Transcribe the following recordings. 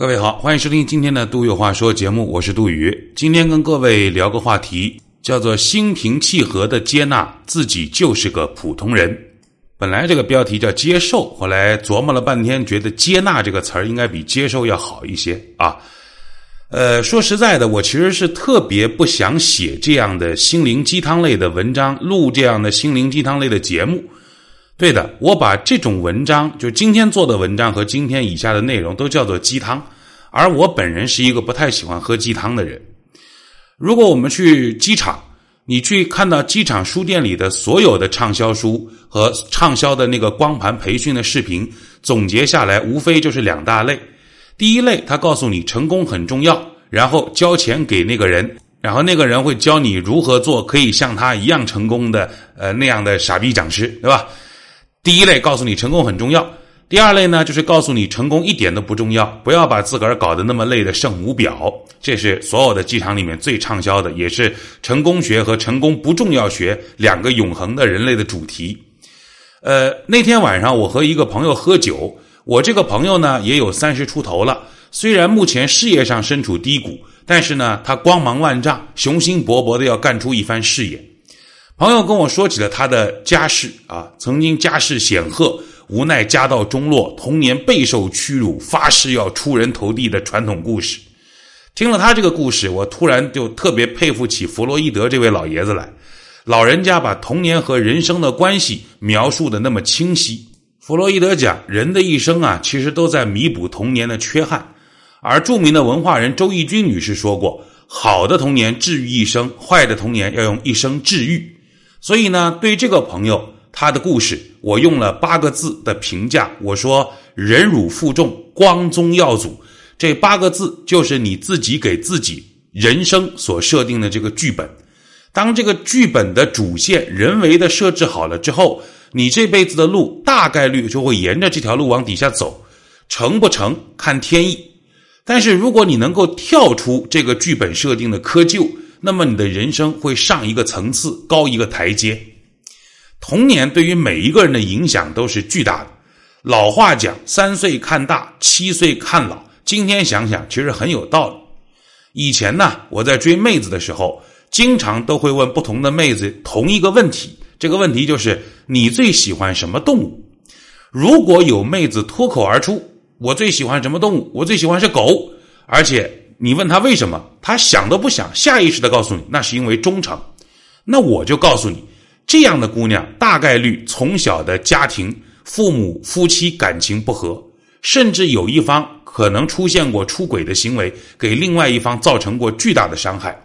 各位好，欢迎收听今天的《杜有话说》节目，我是杜宇。今天跟各位聊个话题，叫做心平气和的接纳自己就是个普通人。本来这个标题叫接受，后来琢磨了半天，觉得接纳这个词儿应该比接受要好一些啊。呃，说实在的，我其实是特别不想写这样的心灵鸡汤类的文章，录这样的心灵鸡汤类的节目。对的，我把这种文章，就今天做的文章和今天以下的内容都叫做鸡汤，而我本人是一个不太喜欢喝鸡汤的人。如果我们去机场，你去看到机场书店里的所有的畅销书和畅销的那个光盘培训的视频，总结下来无非就是两大类。第一类，他告诉你成功很重要，然后交钱给那个人，然后那个人会教你如何做可以像他一样成功的呃那样的傻逼讲师，对吧？第一类告诉你成功很重要，第二类呢就是告诉你成功一点都不重要，不要把自个儿搞得那么累的圣母婊。这是所有的机场里面最畅销的，也是成功学和成功不重要学两个永恒的人类的主题。呃，那天晚上我和一个朋友喝酒，我这个朋友呢也有三十出头了，虽然目前事业上身处低谷，但是呢他光芒万丈，雄心勃勃的要干出一番事业。朋友跟我说起了他的家世啊，曾经家世显赫，无奈家道中落，童年备受屈辱，发誓要出人头地的传统故事。听了他这个故事，我突然就特别佩服起弗洛伊德这位老爷子来。老人家把童年和人生的关系描述的那么清晰。弗洛伊德讲，人的一生啊，其实都在弥补童年的缺憾。而著名的文化人周轶君女士说过：“好的童年治愈一生，坏的童年要用一生治愈。”所以呢，对这个朋友他的故事，我用了八个字的评价。我说：“忍辱负重，光宗耀祖。”这八个字就是你自己给自己人生所设定的这个剧本。当这个剧本的主线人为的设置好了之后，你这辈子的路大概率就会沿着这条路往底下走，成不成看天意。但是如果你能够跳出这个剧本设定的窠臼，那么你的人生会上一个层次，高一个台阶。童年对于每一个人的影响都是巨大的。老话讲“三岁看大，七岁看老”，今天想想其实很有道理。以前呢，我在追妹子的时候，经常都会问不同的妹子同一个问题，这个问题就是你最喜欢什么动物？如果有妹子脱口而出“我最喜欢什么动物？我最喜欢是狗”，而且。你问他为什么，他想都不想，下意识的告诉你，那是因为忠诚。那我就告诉你，这样的姑娘大概率从小的家庭、父母、夫妻感情不和，甚至有一方可能出现过出轨的行为，给另外一方造成过巨大的伤害，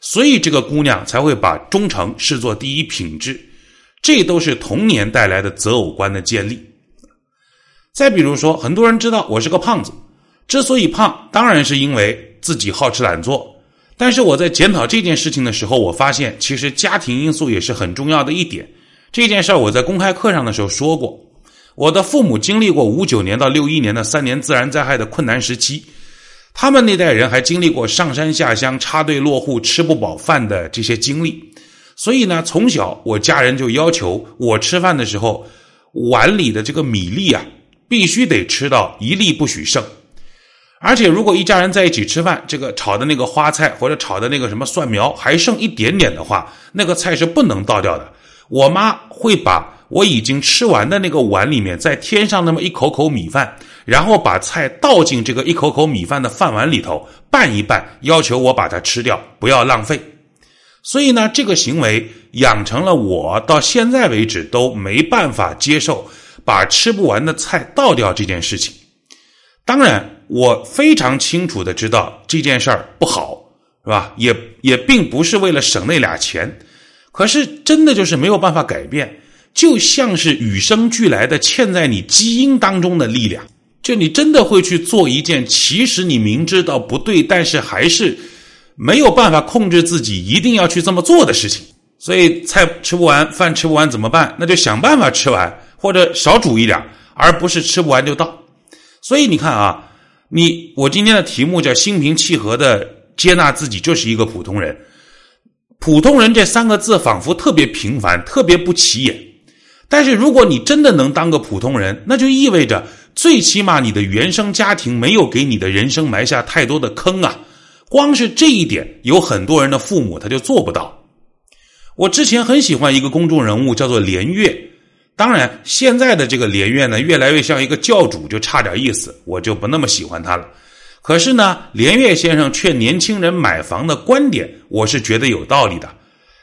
所以这个姑娘才会把忠诚视作第一品质。这都是童年带来的择偶观的建立。再比如说，很多人知道我是个胖子，之所以胖，当然是因为。自己好吃懒做，但是我在检讨这件事情的时候，我发现其实家庭因素也是很重要的一点。这件事儿我在公开课上的时候说过，我的父母经历过五九年到六一年的三年自然灾害的困难时期，他们那代人还经历过上山下乡、插队落户、吃不饱饭的这些经历，所以呢，从小我家人就要求我吃饭的时候，碗里的这个米粒啊，必须得吃到一粒不许剩。而且，如果一家人在一起吃饭，这个炒的那个花菜或者炒的那个什么蒜苗还剩一点点的话，那个菜是不能倒掉的。我妈会把我已经吃完的那个碗里面再添上那么一口口米饭，然后把菜倒进这个一口口米饭的饭碗里头拌一拌，要求我把它吃掉，不要浪费。所以呢，这个行为养成了我到现在为止都没办法接受把吃不完的菜倒掉这件事情。当然。我非常清楚的知道这件事儿不好，是吧？也也并不是为了省那俩钱，可是真的就是没有办法改变，就像是与生俱来的嵌在你基因当中的力量，就你真的会去做一件其实你明知道不对，但是还是没有办法控制自己一定要去这么做的事情。所以菜吃不完，饭吃不完怎么办？那就想办法吃完，或者少煮一点，而不是吃不完就倒。所以你看啊。你我今天的题目叫心平气和的接纳自己，就是一个普通人。普通人这三个字仿佛特别平凡，特别不起眼。但是如果你真的能当个普通人，那就意味着最起码你的原生家庭没有给你的人生埋下太多的坑啊。光是这一点，有很多人的父母他就做不到。我之前很喜欢一个公众人物，叫做连岳。当然，现在的这个连岳呢，越来越像一个教主，就差点意思，我就不那么喜欢他了。可是呢，连岳先生劝年轻人买房的观点，我是觉得有道理的。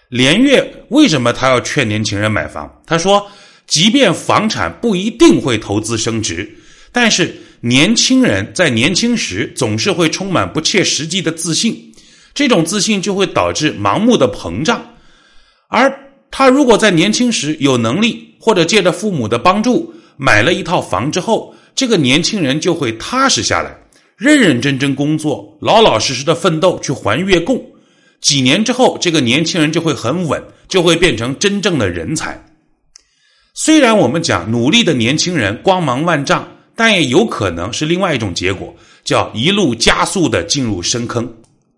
连岳为什么他要劝年轻人买房？他说，即便房产不一定会投资升值，但是年轻人在年轻时总是会充满不切实际的自信，这种自信就会导致盲目的膨胀。而他如果在年轻时有能力，或者借着父母的帮助买了一套房之后，这个年轻人就会踏实下来，认认真真工作，老老实实的奋斗去还月供。几年之后，这个年轻人就会很稳，就会变成真正的人才。虽然我们讲努力的年轻人光芒万丈，但也有可能是另外一种结果，叫一路加速的进入深坑。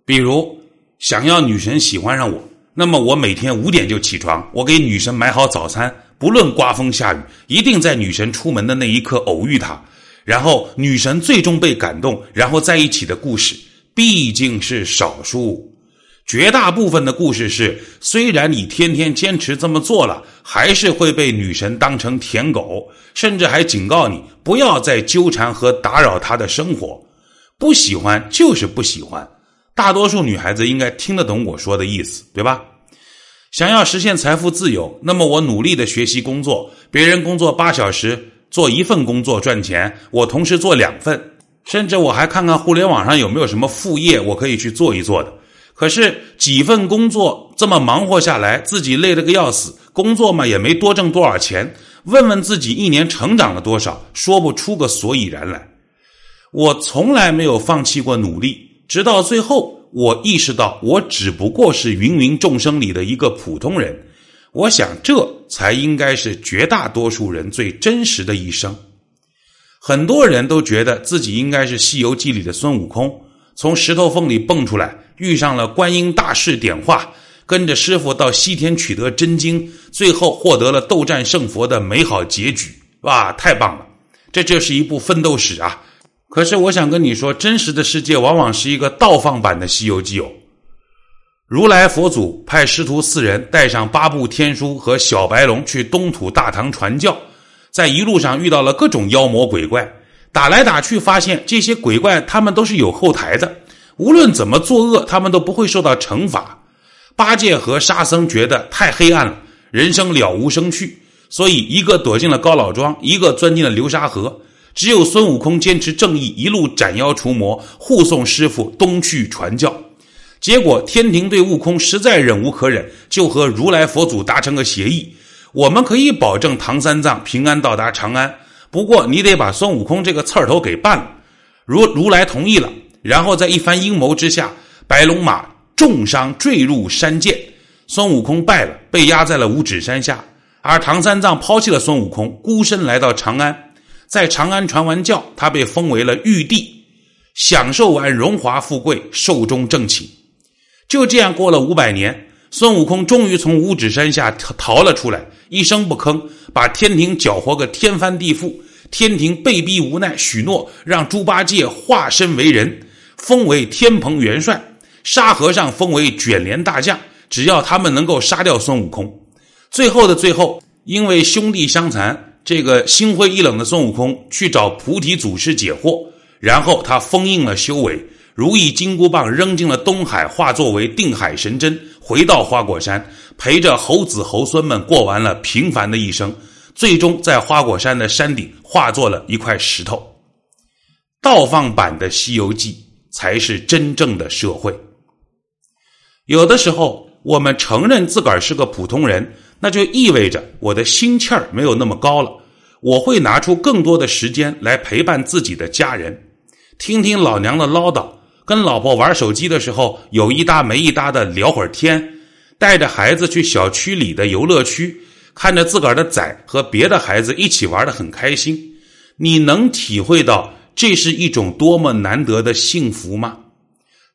比如，想要女神喜欢上我。那么我每天五点就起床，我给女神买好早餐，不论刮风下雨，一定在女神出门的那一刻偶遇她，然后女神最终被感动，然后在一起的故事毕竟是少数，绝大部分的故事是，虽然你天天坚持这么做了，还是会被女神当成舔狗，甚至还警告你不要再纠缠和打扰她的生活，不喜欢就是不喜欢。大多数女孩子应该听得懂我说的意思，对吧？想要实现财富自由，那么我努力的学习工作，别人工作八小时做一份工作赚钱，我同时做两份，甚至我还看看互联网上有没有什么副业我可以去做一做的。可是几份工作这么忙活下来，自己累得个要死，工作嘛也没多挣多少钱，问问自己一年成长了多少，说不出个所以然来。我从来没有放弃过努力。直到最后，我意识到我只不过是芸芸众生里的一个普通人。我想，这才应该是绝大多数人最真实的一生。很多人都觉得自己应该是《西游记》里的孙悟空，从石头缝里蹦出来，遇上了观音大士点化，跟着师傅到西天取得真经，最后获得了斗战胜佛的美好结局。哇，太棒了！这就是一部奋斗史啊！可是我想跟你说，真实的世界往往是一个倒放版的《西游记》哦。如来佛祖派师徒四人带上八部天书和小白龙去东土大唐传教，在一路上遇到了各种妖魔鬼怪，打来打去，发现这些鬼怪他们都是有后台的，无论怎么作恶，他们都不会受到惩罚。八戒和沙僧觉得太黑暗了，人生了无生趣，所以一个躲进了高老庄，一个钻进了流沙河。只有孙悟空坚持正义，一路斩妖除魔，护送师傅东去传教。结果天庭对悟空实在忍无可忍，就和如来佛祖达成个协议：我们可以保证唐三藏平安到达长安，不过你得把孙悟空这个刺儿头给办了。如如来同意了，然后在一番阴谋之下，白龙马重伤坠入山涧，孙悟空败了，被压在了五指山下，而唐三藏抛弃了孙悟空，孤身来到长安。在长安传完教，他被封为了玉帝，享受完荣华富贵，寿终正寝。就这样过了五百年，孙悟空终于从五指山下逃了出来，一声不吭，把天庭搅和个天翻地覆。天庭被逼无奈，许诺让猪八戒化身为人，封为天蓬元帅；沙和尚封为卷帘大将，只要他们能够杀掉孙悟空。最后的最后，因为兄弟相残。这个心灰意冷的孙悟空去找菩提祖师解惑，然后他封印了修为，如意金箍棒扔进了东海，化作为定海神针，回到花果山，陪着猴子猴孙们过完了平凡的一生，最终在花果山的山顶化作了一块石头。倒放版的《西游记》才是真正的社会。有的时候，我们承认自个儿是个普通人。那就意味着我的心气儿没有那么高了，我会拿出更多的时间来陪伴自己的家人，听听老娘的唠叨，跟老婆玩手机的时候有一搭没一搭的聊会儿天，带着孩子去小区里的游乐区，看着自个儿的崽和别的孩子一起玩的很开心，你能体会到这是一种多么难得的幸福吗？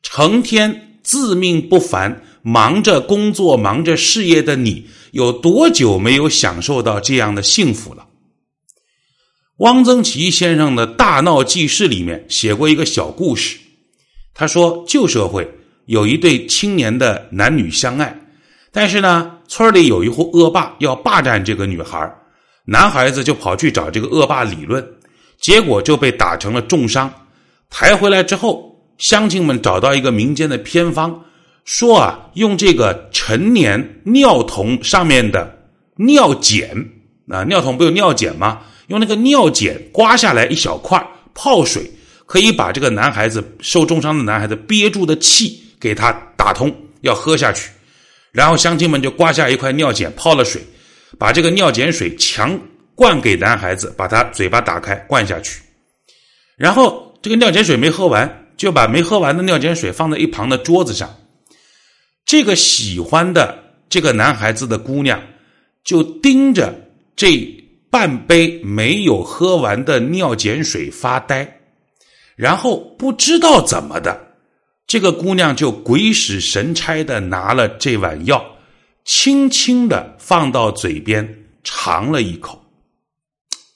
成天自命不凡。忙着工作、忙着事业的你，有多久没有享受到这样的幸福了？汪曾祺先生的大闹记事里面写过一个小故事。他说，旧社会有一对青年的男女相爱，但是呢，村里有一户恶霸要霸占这个女孩，男孩子就跑去找这个恶霸理论，结果就被打成了重伤。抬回来之后，乡亲们找到一个民间的偏方，说啊，用这个陈年尿桶上面的尿碱啊，尿桶不有尿碱吗？用那个尿碱刮下来一小块泡水，可以把这个男孩子受重伤的男孩子憋住的气给他打通，要喝下去。然后乡亲们就刮下一块尿碱泡了水，把这个尿碱水强灌给男孩子，把他嘴巴打开灌下去。然后这个尿碱水没喝完，就把没喝完的尿碱水放在一旁的桌子上。这个喜欢的这个男孩子的姑娘就盯着这。半杯没有喝完的尿碱水发呆，然后不知道怎么的，这个姑娘就鬼使神差的拿了这碗药，轻轻的放到嘴边尝了一口。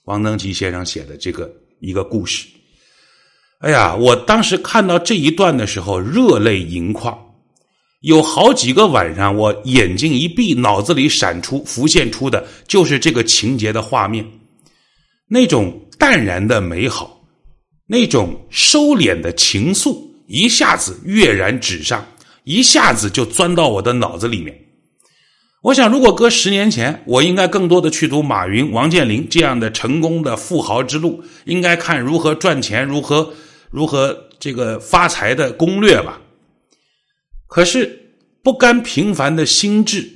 王登基先生写的这个一个故事，哎呀，我当时看到这一段的时候，热泪盈眶。有好几个晚上，我眼睛一闭，脑子里闪出、浮现出的就是这个情节的画面，那种淡然的美好，那种收敛的情愫，一下子跃然纸上，一下子就钻到我的脑子里面。我想，如果搁十年前，我应该更多的去读马云、王健林这样的成功的富豪之路，应该看如何赚钱、如何如何这个发财的攻略吧。可是，不甘平凡的心智，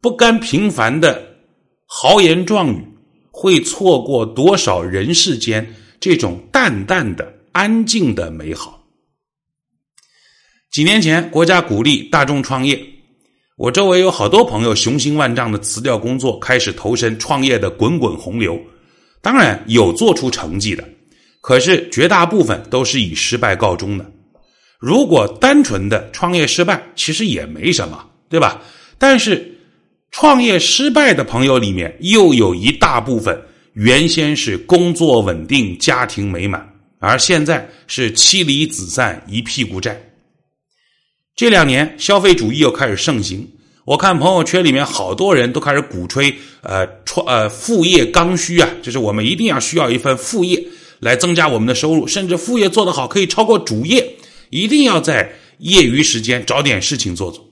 不甘平凡的豪言壮语，会错过多少人世间这种淡淡的、安静的美好？几年前，国家鼓励大众创业，我周围有好多朋友雄心万丈的辞掉工作，开始投身创业的滚滚洪流。当然，有做出成绩的，可是绝大部分都是以失败告终的。如果单纯的创业失败，其实也没什么，对吧？但是创业失败的朋友里面，又有一大部分原先是工作稳定、家庭美满，而现在是妻离子散、一屁股债。这两年消费主义又开始盛行，我看朋友圈里面好多人都开始鼓吹，呃，创呃副业刚需啊，就是我们一定要需要一份副业来增加我们的收入，甚至副业做得好可以超过主业。一定要在业余时间找点事情做做。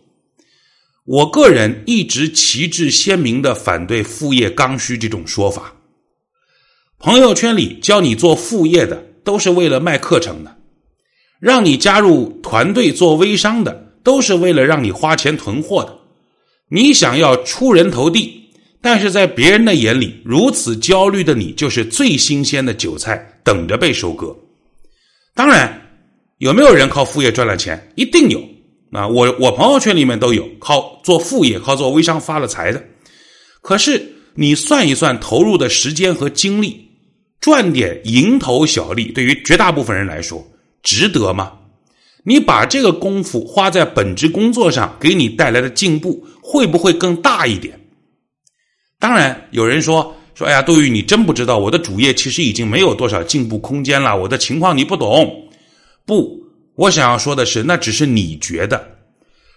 我个人一直旗帜鲜明的反对副业刚需这种说法。朋友圈里教你做副业的，都是为了卖课程的；让你加入团队做微商的，都是为了让你花钱囤货的。你想要出人头地，但是在别人的眼里，如此焦虑的你，就是最新鲜的韭菜，等着被收割。当然。有没有人靠副业赚了钱？一定有啊！我我朋友圈里面都有靠做副业、靠做微商发了财的。可是你算一算投入的时间和精力，赚点蝇头小利，对于绝大部分人来说，值得吗？你把这个功夫花在本职工作上，给你带来的进步会不会更大一点？当然，有人说说，哎呀，杜宇，你真不知道我的主业其实已经没有多少进步空间了，我的情况你不懂。不，我想要说的是，那只是你觉得。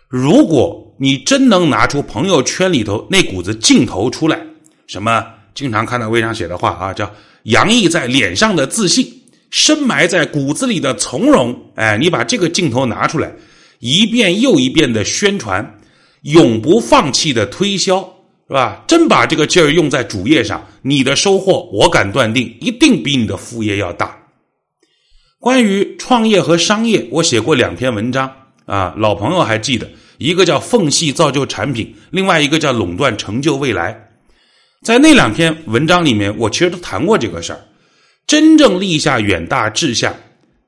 如果你真能拿出朋友圈里头那股子劲头出来，什么经常看到微商写的话啊，叫洋溢在脸上的自信，深埋在骨子里的从容。哎，你把这个劲头拿出来，一遍又一遍的宣传，永不放弃的推销，是吧？真把这个劲儿用在主业上，你的收获，我敢断定，一定比你的副业要大。关于创业和商业，我写过两篇文章啊，老朋友还记得，一个叫“缝隙造就产品”，另外一个叫“垄断成就未来”。在那两篇文章里面，我其实都谈过这个事儿。真正立下远大志向，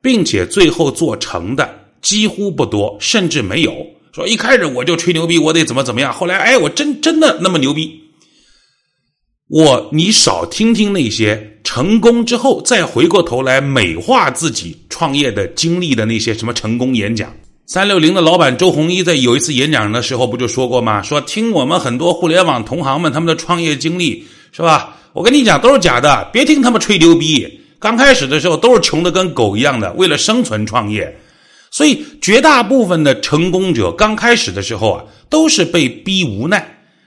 并且最后做成的几乎不多，甚至没有。说一开始我就吹牛逼，我得怎么怎么样，后来哎，我真真的那么牛逼。我你少听听那些成功之后再回过头来美化自己创业的经历的那些什么成功演讲。三六零的老板周鸿祎在有一次演讲的时候不就说过吗？说听我们很多互联网同行们他们的创业经历是吧？我跟你讲，都是假的，别听他们吹牛逼。刚开始的时候都是穷的跟狗一样的，为了生存创业。所以绝大部分的成功者刚开始的时候啊，都是被逼无奈，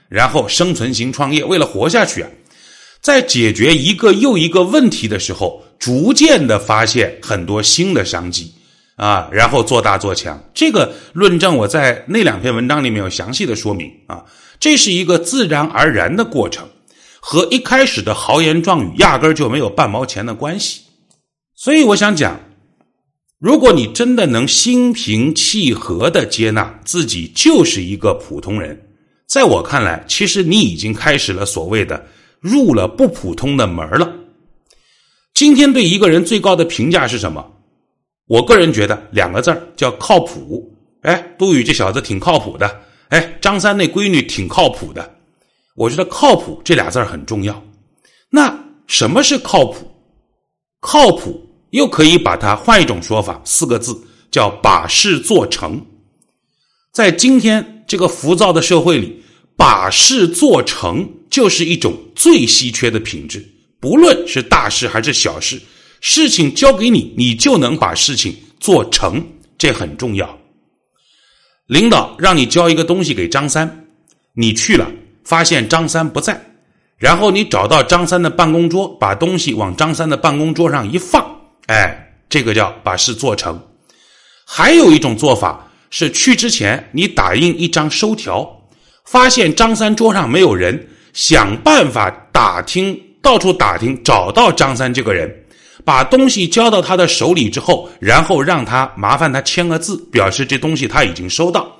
然后生存型创业，为了活下去啊，在解决一个又一个问题的时候，逐渐的发现很多新的商机啊，然后做大做强。这个论证我在那两篇文章里面有详细的说明啊，这是一个自然而然的过程。和一开始的豪言壮语压根儿就没有半毛钱的关系，所以我想讲，如果你真的能心平气和的接纳自己就是一个普通人，在我看来，其实你已经开始了所谓的入了不普通的门了。今天对一个人最高的评价是什么？我个人觉得两个字叫靠谱。哎，杜宇这小子挺靠谱的。哎，张三那闺女挺靠谱的。我觉得“靠谱”这俩字很重要。那什么是靠谱？靠谱又可以把它换一种说法，四个字叫“把事做成”。在今天这个浮躁的社会里，“把事做成”就是一种最稀缺的品质。不论是大事还是小事，事情交给你，你就能把事情做成，这很重要。领导让你交一个东西给张三，你去了。发现张三不在，然后你找到张三的办公桌，把东西往张三的办公桌上一放，哎，这个叫把事做成。还有一种做法是，去之前你打印一张收条，发现张三桌上没有人，想办法打听，到处打听，找到张三这个人，把东西交到他的手里之后，然后让他麻烦他签个字，表示这东西他已经收到，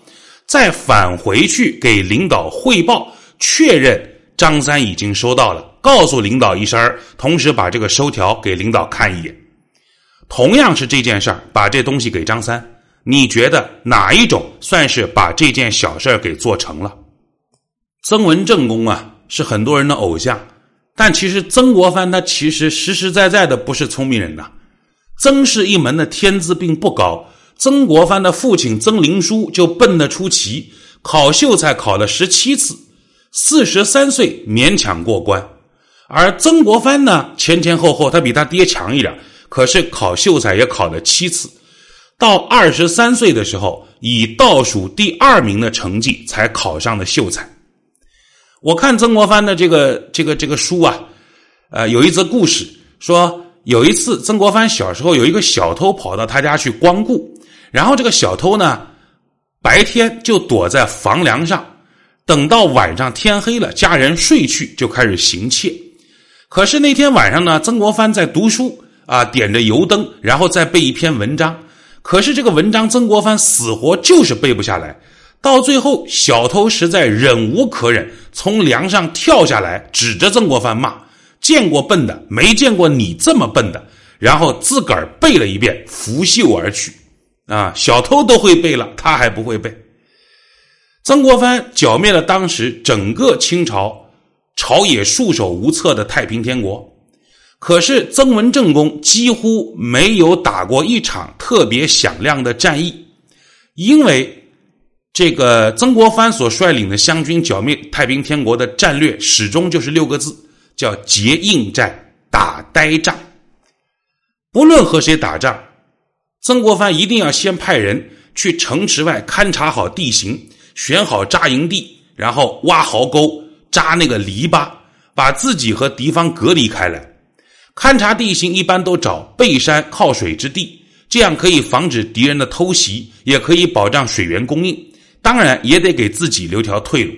再返回去给领导汇报。确认张三已经收到了，告诉领导一声同时把这个收条给领导看一眼。同样是这件事儿，把这东西给张三，你觉得哪一种算是把这件小事儿给做成了？曾文正公啊，是很多人的偶像，但其实曾国藩他其实实实在在的不是聪明人呐。曾氏一门的天资并不高，曾国藩的父亲曾灵书就笨得出奇，考秀才考了十七次。四十三岁勉强过关，而曾国藩呢，前前后后他比他爹强一点，可是考秀才也考了七次，到二十三岁的时候，以倒数第二名的成绩才考上了秀才。我看曾国藩的这个这个这个书啊，呃，有一则故事说，有一次曾国藩小时候有一个小偷跑到他家去光顾，然后这个小偷呢，白天就躲在房梁上。等到晚上天黑了，家人睡去，就开始行窃。可是那天晚上呢，曾国藩在读书啊，点着油灯，然后再背一篇文章。可是这个文章，曾国藩死活就是背不下来。到最后，小偷实在忍无可忍，从梁上跳下来，指着曾国藩骂：“见过笨的，没见过你这么笨的。”然后自个儿背了一遍，拂袖而去。啊，小偷都会背了，他还不会背。曾国藩剿灭了当时整个清朝朝野束手无策的太平天国，可是曾文正公几乎没有打过一场特别响亮的战役，因为这个曾国藩所率领的湘军剿灭太平天国的战略始终就是六个字，叫结硬战、打呆仗。不论和谁打仗，曾国藩一定要先派人去城池外勘察好地形。选好扎营地，然后挖壕沟，扎那个篱笆，把自己和敌方隔离开来。勘察地形一般都找背山靠水之地，这样可以防止敌人的偷袭，也可以保障水源供应。当然，也得给自己留条退路。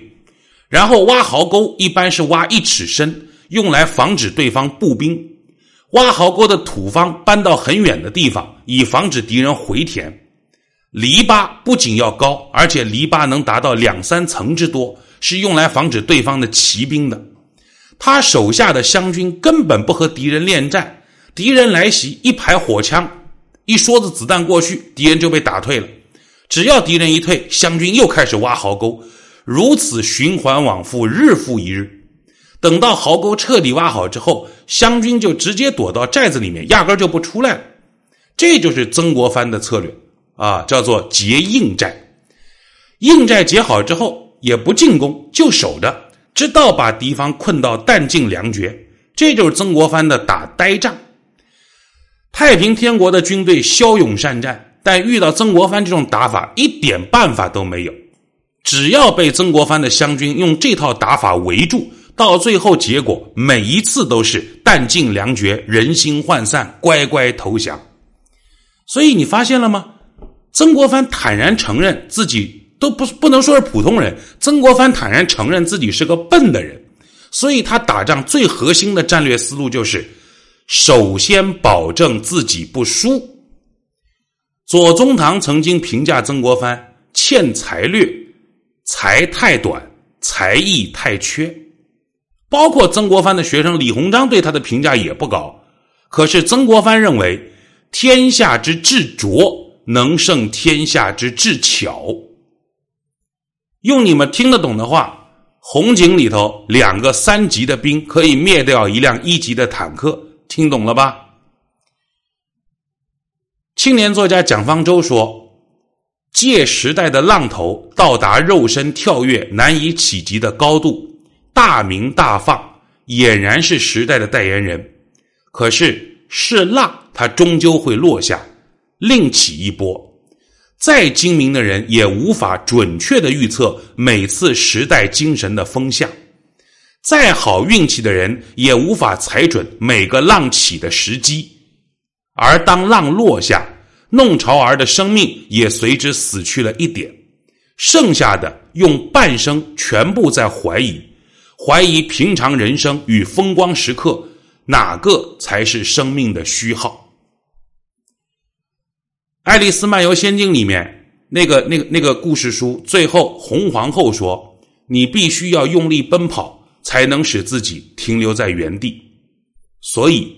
然后挖壕沟，一般是挖一尺深，用来防止对方步兵。挖壕沟的土方搬到很远的地方，以防止敌人回填。篱笆不仅要高，而且篱笆能达到两三层之多，是用来防止对方的骑兵的。他手下的湘军根本不和敌人恋战，敌人来袭，一排火枪，一梭子子弹过去，敌人就被打退了。只要敌人一退，湘军又开始挖壕沟，如此循环往复，日复一日。等到壕沟彻底挖好之后，湘军就直接躲到寨子里面，压根就不出来了。这就是曾国藩的策略。啊，叫做结硬寨，硬寨结好之后，也不进攻，就守着，直到把敌方困到弹尽粮绝，这就是曾国藩的打呆仗。太平天国的军队骁勇善战，但遇到曾国藩这种打法，一点办法都没有。只要被曾国藩的湘军用这套打法围住，到最后结果每一次都是弹尽粮绝、人心涣散、乖乖投降。所以你发现了吗？曾国藩坦然承认自己都不不能说是普通人，曾国藩坦然承认自己是个笨的人。所以他打仗最核心的战略思路就是。首先保证自己不输。左宗棠曾经评价曾国藩欠才略，才太短，才艺太缺。包括曾国藩的学生李鸿章对他的评价也不高。可是曾国藩认为，天下之智拙能胜天下之智巧。用你们听得懂的话，红警里头两个三级的兵可以灭掉一辆一级的坦克。听懂了吧？青年作家蒋方舟说：“借时代的浪头到达肉身跳跃难以企及的高度，大鸣大放，俨然是时代的代言人。可是是浪，它终究会落下，另起一波。再精明的人也无法准确的预测每次时代精神的风向。”再好运气的人也无法踩准每个浪起的时机，而当浪落下，弄潮儿的生命也随之死去了一点，剩下的用半生全部在怀疑，怀疑平常人生与风光时刻哪个才是生命的虚耗。《爱丽丝漫游仙境》里面那个那个那个故事书，最后红皇后说：“你必须要用力奔跑。”才能使自己停留在原地，所以，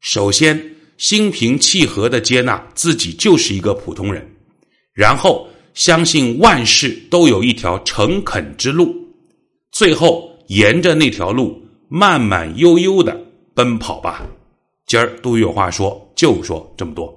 首先心平气和的接纳自己就是一个普通人，然后相信万事都有一条诚恳之路，最后沿着那条路慢慢悠悠的奔跑吧。今儿都有话说，就说这么多。